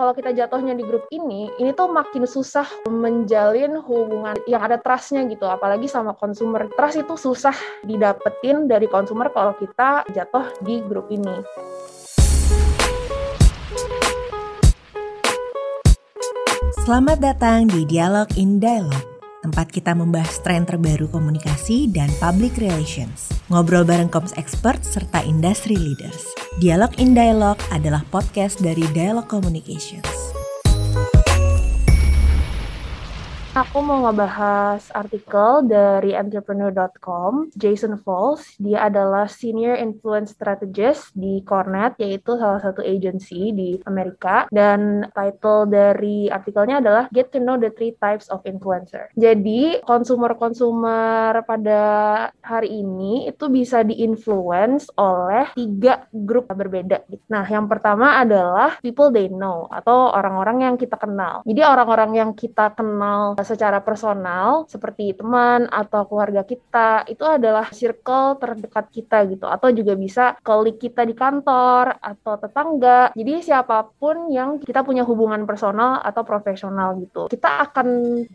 kalau kita jatuhnya di grup ini, ini tuh makin susah menjalin hubungan yang ada trustnya gitu, apalagi sama konsumer. Trust itu susah didapetin dari konsumer kalau kita jatuh di grup ini. Selamat datang di Dialog in Dialog, tempat kita membahas tren terbaru komunikasi dan public relations. Ngobrol bareng Koms Expert serta industry leaders. Dialog in Dialog adalah podcast dari Dialog Communications. Aku mau ngebahas artikel dari entrepreneur.com. Jason Falls, dia adalah Senior Influence Strategist di Cornet, yaitu salah satu agency di Amerika. Dan title dari artikelnya adalah Get to know the three types of influencer. Jadi, konsumer-konsumer pada hari ini itu bisa di-influence oleh tiga grup berbeda. Nah, yang pertama adalah people they know, atau orang-orang yang kita kenal. Jadi, orang-orang yang kita kenal secara personal seperti teman atau keluarga kita itu adalah circle terdekat kita gitu. Atau juga bisa klik kita di kantor atau tetangga. Jadi siapa pun yang kita punya hubungan personal atau profesional gitu. Kita akan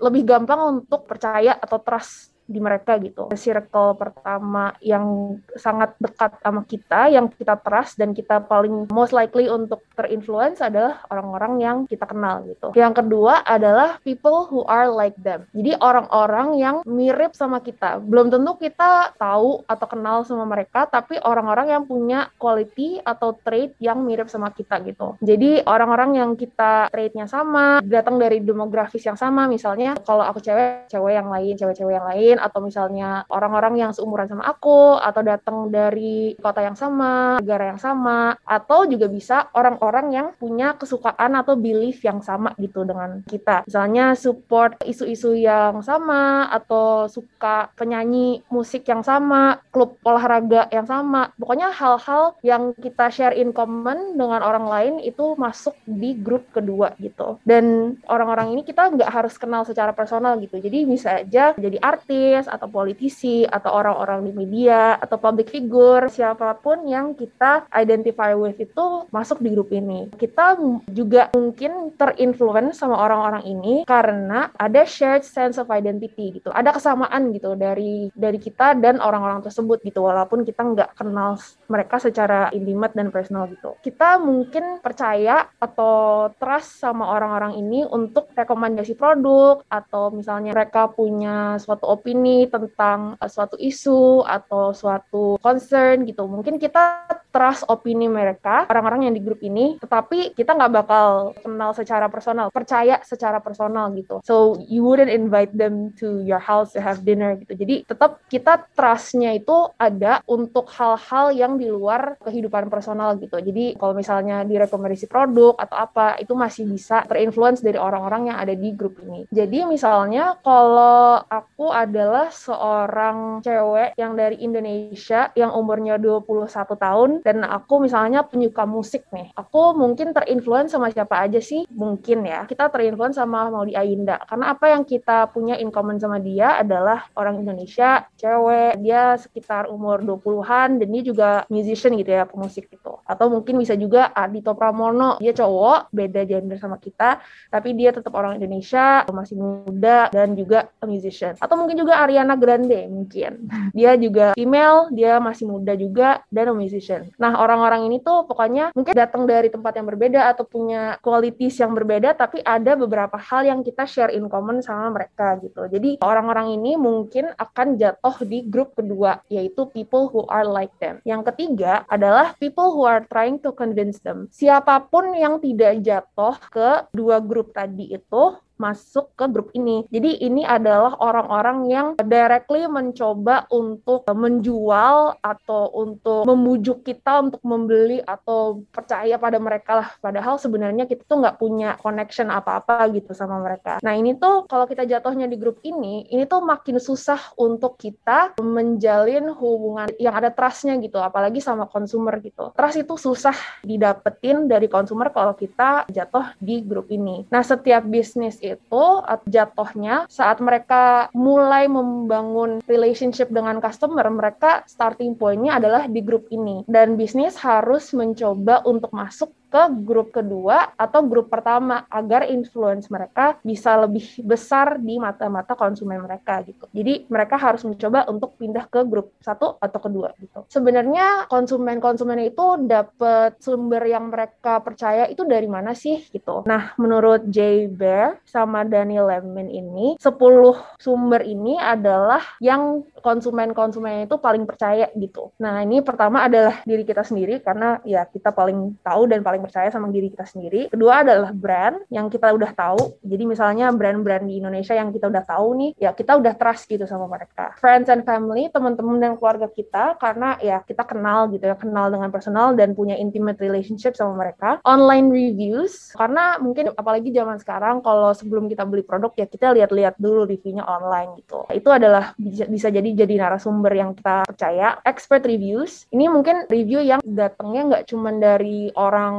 lebih gampang untuk percaya atau trust di mereka gitu. Circle pertama yang sangat dekat sama kita, yang kita trust dan kita paling most likely untuk terinfluence adalah orang-orang yang kita kenal gitu. Yang kedua adalah people who are like them. Jadi orang-orang yang mirip sama kita. Belum tentu kita tahu atau kenal sama mereka, tapi orang-orang yang punya quality atau trait yang mirip sama kita gitu. Jadi orang-orang yang kita traitnya sama, datang dari demografis yang sama, misalnya kalau aku cewek, cewek yang lain, cewek-cewek yang lain, atau misalnya orang-orang yang seumuran sama aku atau datang dari kota yang sama, negara yang sama atau juga bisa orang-orang yang punya kesukaan atau belief yang sama gitu dengan kita. Misalnya support isu-isu yang sama atau suka penyanyi musik yang sama, klub olahraga yang sama. Pokoknya hal-hal yang kita share in common dengan orang lain itu masuk di grup kedua gitu. Dan orang-orang ini kita nggak harus kenal secara personal gitu. Jadi bisa aja jadi artis artis atau politisi atau orang-orang di media atau public figure siapa pun yang kita identify with itu masuk di grup ini. Kita juga mungkin terinfluence sama orang-orang ini karena ada shared sense of identity gitu. Ada kesamaan gitu dari dari kita dan orang-orang tersebut gitu walaupun kita nggak kenal mereka secara intimate dan personal gitu. Kita mungkin percaya atau trust sama orang-orang ini untuk rekomendasi produk atau misalnya mereka punya suatu opini opini tentang uh, suatu isu atau suatu concern gitu. Mungkin kita trust opini mereka, orang-orang yang di grup ini, tetapi kita nggak bakal kenal secara personal, percaya secara personal gitu. So you wouldn't invite them to your house to have dinner gitu. Jadi tetap kita trustnya itu ada untuk hal-hal yang di luar kehidupan personal gitu. Jadi kalau misalnya direkomendasi produk atau apa, itu masih bisa terinfluence dari orang-orang yang ada di grup ini. Jadi misalnya kalau aku adalah seorang cewek yang dari Indonesia yang umurnya 21 tahun dan aku misalnya penyuka musik nih. Aku mungkin terinfluence sama siapa aja sih? Mungkin ya. Kita terinfluence sama Maudi Ayunda karena apa yang kita punya in common sama dia adalah orang Indonesia, cewek, dia sekitar umur 20-an dan dia juga musician gitu ya, pemusik gitu. Atau mungkin bisa juga Adito Pramono, dia cowok, beda gender sama kita, tapi dia tetap orang Indonesia, masih muda dan juga musician. Atau mungkin juga Ariana Grande mungkin. Dia juga female, dia masih muda juga dan a musician. Nah, orang-orang ini tuh pokoknya mungkin datang dari tempat yang berbeda atau punya qualities yang berbeda tapi ada beberapa hal yang kita share in common sama mereka gitu. Jadi, orang-orang ini mungkin akan jatuh di grup kedua yaitu people who are like them. Yang ketiga adalah people who are trying to convince them. Siapa pun yang tidak jatuh ke dua grup tadi itu masuk ke grup ini. Jadi ini adalah orang-orang yang directly mencoba untuk menjual atau untuk membujuk kita untuk membeli atau percaya pada mereka lah. Padahal sebenarnya kita tuh nggak punya connection apa-apa gitu sama mereka. Nah ini tuh kalau kita jatuhnya di grup ini, ini tuh makin susah untuk kita menjalin hubungan yang ada trustnya gitu, apalagi sama konsumer gitu. Trust itu susah didapetin dari konsumer kalau kita jatuh di grup ini. Nah setiap bisnis itu jatuhnya saat mereka mulai membangun relationship dengan customer, mereka starting pointnya adalah di grup ini. Dan bisnis harus mencoba untuk masuk ke grup kedua atau grup pertama agar influence mereka bisa lebih besar di mata-mata konsumen mereka gitu. Jadi mereka harus mencoba untuk pindah ke grup satu atau kedua gitu. Sebenarnya konsumen-konsumen itu dapat sumber yang mereka percaya itu dari mana sih gitu. Nah, menurut Jay Bear sama Daniel Lemon ini 10 sumber ini adalah yang konsumen-konsumen itu paling percaya gitu. Nah, ini pertama adalah diri kita sendiri karena ya kita paling tahu dan paling percaya sama diri kita sendiri. Kedua adalah brand yang kita udah tahu. Jadi misalnya brand-brand di Indonesia yang kita udah tahu nih, ya kita udah trust gitu sama mereka. Friends and family, teman-teman dan keluarga kita karena ya kita kenal gitu ya, kenal dengan personal dan punya intimate relationship sama mereka. Online reviews karena mungkin apalagi zaman sekarang kalau sebelum kita beli produk ya kita lihat-lihat dulu reviewnya online gitu. Itu adalah bisa, bisa jadi jadi narasumber yang kita percaya. Expert reviews, ini mungkin review yang datangnya nggak cuma dari orang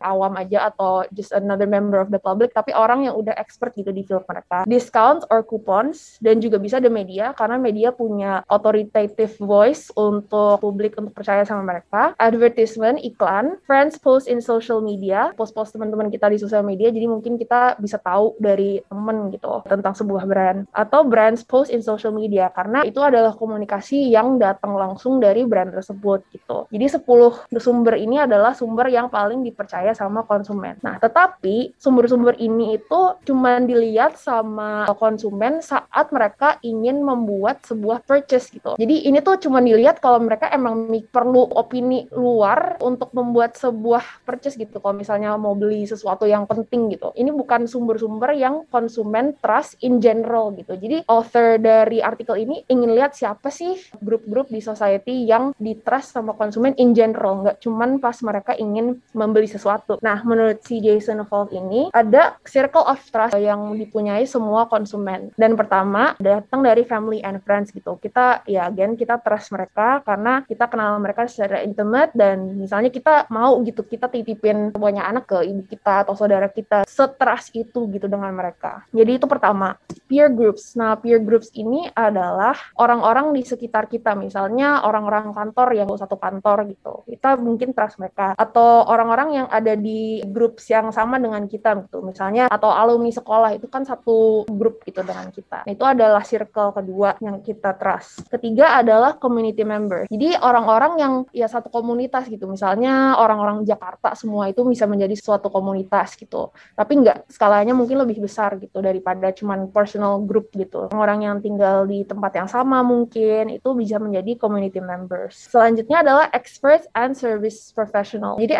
awam aja atau just another member of the public, tapi orang yang udah expert gitu di field mereka. Discounts or coupons, dan juga bisa the media, karena media punya authoritative voice untuk publik untuk percaya sama mereka. Advertisement, iklan, friends post in social media, post-post teman-teman kita di sosial media, jadi mungkin kita bisa tahu dari temen gitu tentang sebuah brand. Atau brands post in social media, karena itu adalah komunikasi yang datang langsung dari brand tersebut gitu. Jadi 10 sumber ini adalah sumber yang paling dipercaya sama konsumen. Nah, tetapi sumber-sumber ini itu cuma dilihat sama konsumen saat mereka ingin membuat sebuah purchase gitu. Jadi ini tuh cuma dilihat kalau mereka emang perlu opini luar untuk membuat sebuah purchase gitu. Kalau misalnya mau beli sesuatu yang penting gitu. Ini bukan sumber-sumber yang konsumen trust in general gitu. Jadi author dari artikel ini ingin lihat siapa sih grup-grup di society yang di trust sama konsumen in general, nggak cuman pas mereka ingin membeli sesuatu. Nah, menurut si Jason Volt ini ada circle of trust yang dipunyai semua konsumen. Dan pertama datang dari family and friends gitu. Kita ya again kita trust mereka karena kita kenal mereka secara intimate dan misalnya kita mau gitu kita titipin semuanya anak ke ibu kita atau saudara kita setrust itu gitu dengan mereka. Jadi itu pertama. Peer groups. Nah, peer groups ini adalah orang-orang di sekitar kita misalnya orang-orang kantor yang satu kantor gitu. Kita mungkin trust mereka atau orang-orang yang ada di grup yang sama dengan kita gitu. Misalnya atau alumni sekolah itu kan satu grup gitu dengan kita. Nah, itu adalah circle kedua yang kita trust. Ketiga adalah community member. Jadi orang-orang yang ya satu komunitas gitu. Misalnya orang-orang Jakarta semua itu bisa menjadi suatu komunitas gitu. Tapi nggak skalanya mungkin lebih besar gitu daripada cuman personal group gitu. Orang yang tinggal di tempat yang sama mungkin itu bisa menjadi community members. Selanjutnya adalah experts and service professional. Jadi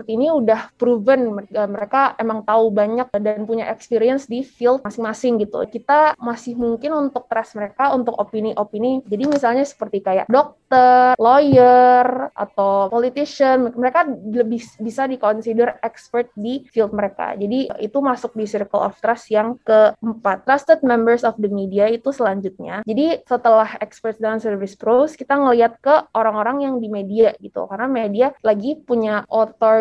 expert-expert ini udah proven mereka emang tahu banyak dan punya experience di field masing-masing gitu. Kita masih mungkin untuk trust mereka untuk opini-opini. Jadi misalnya seperti kayak dokter, lawyer, atau politician, mereka lebih bisa dikonsider expert di field mereka. Jadi itu masuk di circle of trust yang keempat. Trusted members of the media itu selanjutnya. Jadi setelah expert dan service pros, kita ngelihat ke orang-orang yang di media gitu. Karena media lagi punya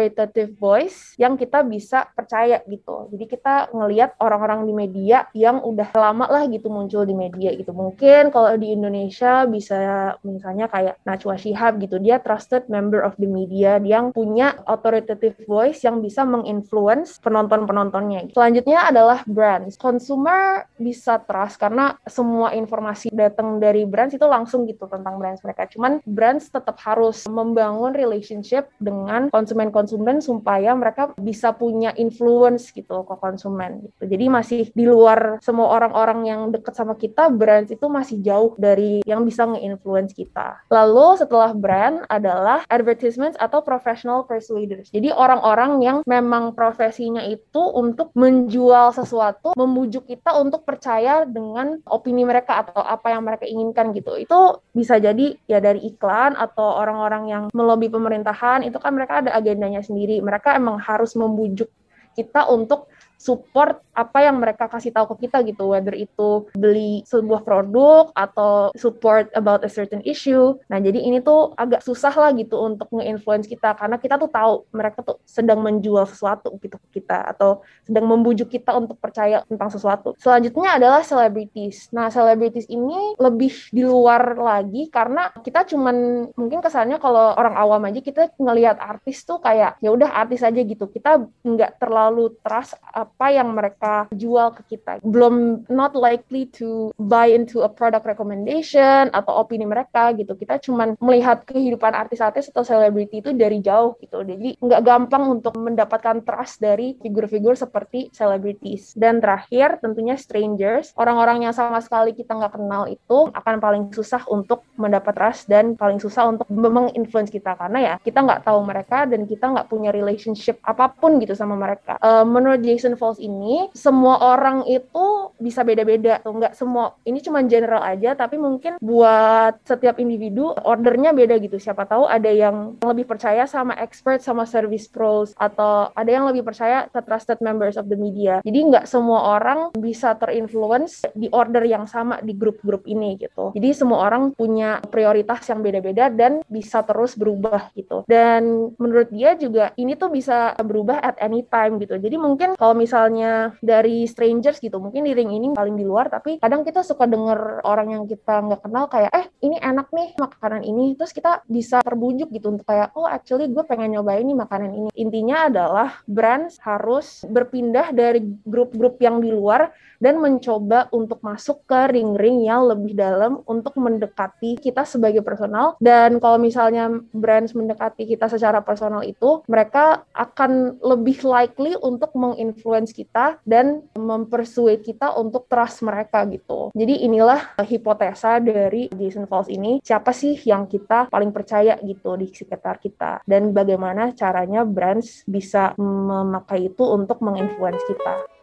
authoritative voice yang kita bisa percaya gitu. Jadi kita ngelihat orang-orang di media yang udah lama lah gitu muncul di media gitu. Mungkin kalau di Indonesia bisa misalnya kayak Najwa Shihab gitu. Dia trusted member of the media yang punya authoritative voice yang bisa menginfluence penonton-penontonnya. Selanjutnya adalah brands. Consumer bisa trust karena semua informasi datang dari brands itu langsung gitu tentang brands mereka. Cuman brands tetap harus membangun relationship dengan konsumen-konsumen supaya mereka bisa punya influence gitu ke konsumen gitu. Jadi masih di luar semua orang-orang yang deket sama kita, brand itu masih jauh dari yang bisa nge-influence kita. Lalu setelah brand adalah advertisements atau professional persuaders. Jadi orang-orang yang memang profesinya itu untuk menjual sesuatu, membujuk kita untuk percaya dengan opini mereka atau apa yang mereka inginkan gitu. Itu bisa jadi ya dari iklan atau orang-orang yang melobi pemerintahan itu kan mereka ada agendanya sendiri. Mereka emang harus membujuk kita untuk support apa yang mereka kasih tahu ke kita gitu whether itu beli sebuah produk atau support about a certain issue. Nah jadi ini tuh agak susah lah gitu untuk nge-influence kita karena kita tuh tahu mereka tuh sedang menjual sesuatu gitu ke kita atau sedang membujuk kita untuk percaya tentang sesuatu. Selanjutnya adalah celebrities. Nah celebrities ini lebih di luar lagi karena kita cuman mungkin kesannya kalau orang awam aja kita ngelihat artis tuh kayak ya udah artis aja gitu. Kita nggak terlalu trust apa yang mereka jual ke kita. Belum not likely to buy into a product recommendation atau opini mereka gitu. Kita cuman melihat kehidupan artis-artis atau selebriti itu dari jauh gitu. Jadi nggak gampang untuk mendapatkan trust dari figur-figur seperti celebrities. Dan terakhir tentunya strangers, orang-orang yang sama sekali kita nggak kenal itu akan paling susah untuk mendapat trust dan paling susah untuk menginfluence kita karena ya kita nggak tahu mereka dan kita nggak punya relationship apa pun gitu sama mereka. Uh, menurut Jason Falls ini semua orang itu bisa beda-beda. Tuh nggak semua ini cuma general aja tapi mungkin buat setiap individu ordernya beda gitu. Siapa tahu ada yang lebih percaya sama expert sama service pros atau ada yang lebih percaya ke trusted members of the media. Jadi nggak semua orang bisa terinfluence di order yang sama di grup-grup ini gitu. Jadi semua orang punya prioritas yang beda-beda dan bisa terus berubah gitu. Dan menurut dia juga ini tuh bisa berubah at any time gitu. Jadi mungkin kalau misalnya dari strangers gitu mungkin di ring ini paling di luar tapi kadang kita suka denger orang yang kita nggak kenal kayak eh ini enak nih makanan ini. Terus kita bisa terbujuk gitu untuk kayak oh actually gue pengen nyobain nih makanan ini. Intinya adalah brand harus berpindah dari grup-grup yang di luar dan mencoba untuk masuk ke ring-ring yang lebih dalam untuk mendekati kita sebagai personal. Dan kalau misalnya brands mendekati kita secara personal itu mereka akan lebih likely untuk menginfluence kita dan mempersuade kita untuk trust mereka gitu. Jadi inilah hipotesa dari Jason Falls ini. Siapa sih yang kita paling percaya gitu di sekitar kita? Dan bagaimana caranya brands bisa memakai itu untuk menginfluence kita